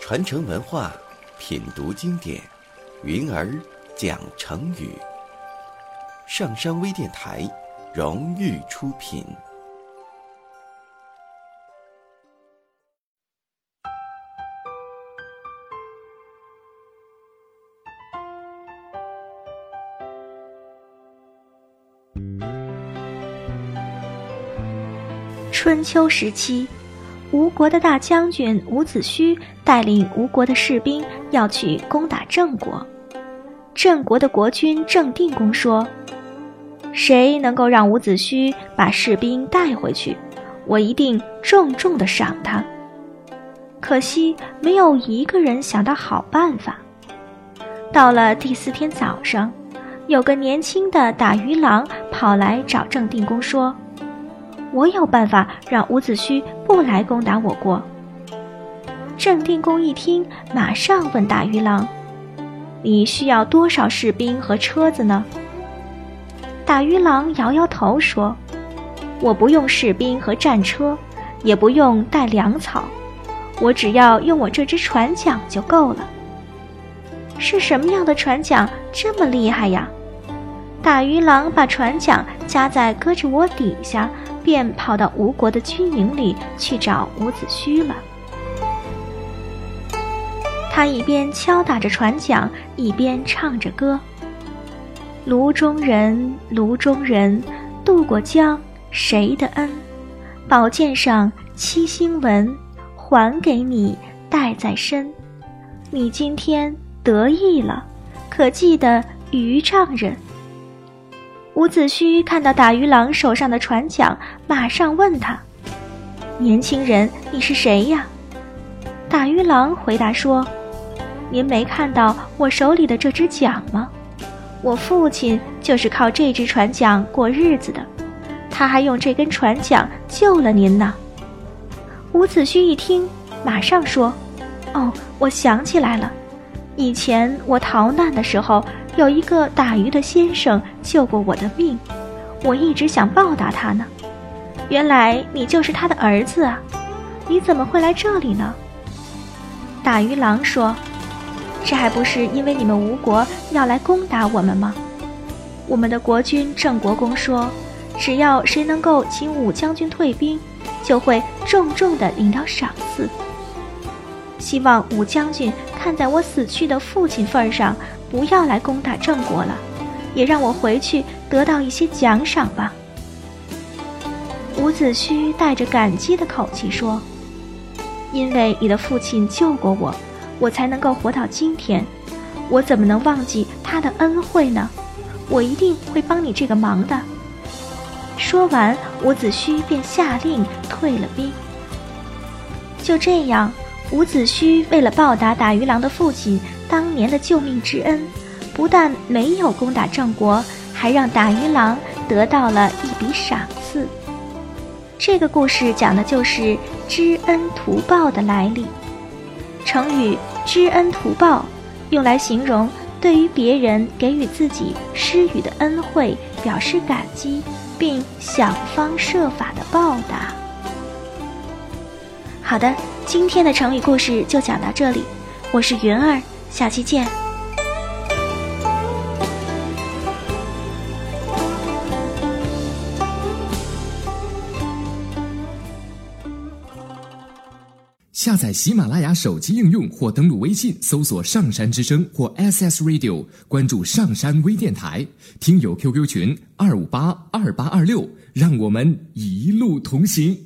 传承文化，品读经典，云儿讲成语。上山微电台荣誉出品。春秋时期，吴国的大将军伍子胥带领吴国的士兵要去攻打郑国。郑国的国君郑定公说。谁能够让伍子胥把士兵带回去，我一定重重的赏他。可惜没有一个人想到好办法。到了第四天早上，有个年轻的打鱼郎跑来找郑定公说：“我有办法让伍子胥不来攻打我国。”郑定公一听，马上问打鱼郎：“你需要多少士兵和车子呢？”打鱼郎摇摇头说：“我不用士兵和战车，也不用带粮草，我只要用我这只船桨就够了。”是什么样的船桨这么厉害呀？打鱼郎把船桨夹在胳肢窝底下，便跑到吴国的军营里去找伍子胥了。他一边敲打着船桨，一边唱着歌。炉中人，炉中人，渡过江，谁的恩？宝剑上七星纹，还给你带在身。你今天得意了，可记得渔丈人？伍子胥看到打鱼郎手上的船桨，马上问他：“年轻人，你是谁呀？”打鱼郎回答说：“您没看到我手里的这只桨吗？”我父亲就是靠这只船桨过日子的，他还用这根船桨救了您呢。伍子胥一听，马上说：“哦，我想起来了，以前我逃难的时候，有一个打鱼的先生救过我的命，我一直想报答他呢。原来你就是他的儿子啊，你怎么会来这里呢？”打鱼郎说。这还不是因为你们吴国要来攻打我们吗？我们的国君郑国公说，只要谁能够请武将军退兵，就会重重的领到赏赐。希望武将军看在我死去的父亲份上，不要来攻打郑国了，也让我回去得到一些奖赏吧。伍子胥带着感激的口气说：“因为你的父亲救过我。”我才能够活到今天，我怎么能忘记他的恩惠呢？我一定会帮你这个忙的。说完，伍子胥便下令退了兵。就这样，伍子胥为了报答打鱼郎的父亲当年的救命之恩，不但没有攻打郑国，还让打鱼郎得到了一笔赏赐。这个故事讲的就是知恩图报的来历。成语“知恩图报”用来形容对于别人给予自己施予的恩惠表示感激，并想方设法的报答。好的，今天的成语故事就讲到这里，我是云儿，下期见。下载喜马拉雅手机应用或登录微信搜索“上山之声”或 SS Radio，关注上山微电台，听友 QQ 群二五八二八二六，让我们一路同行。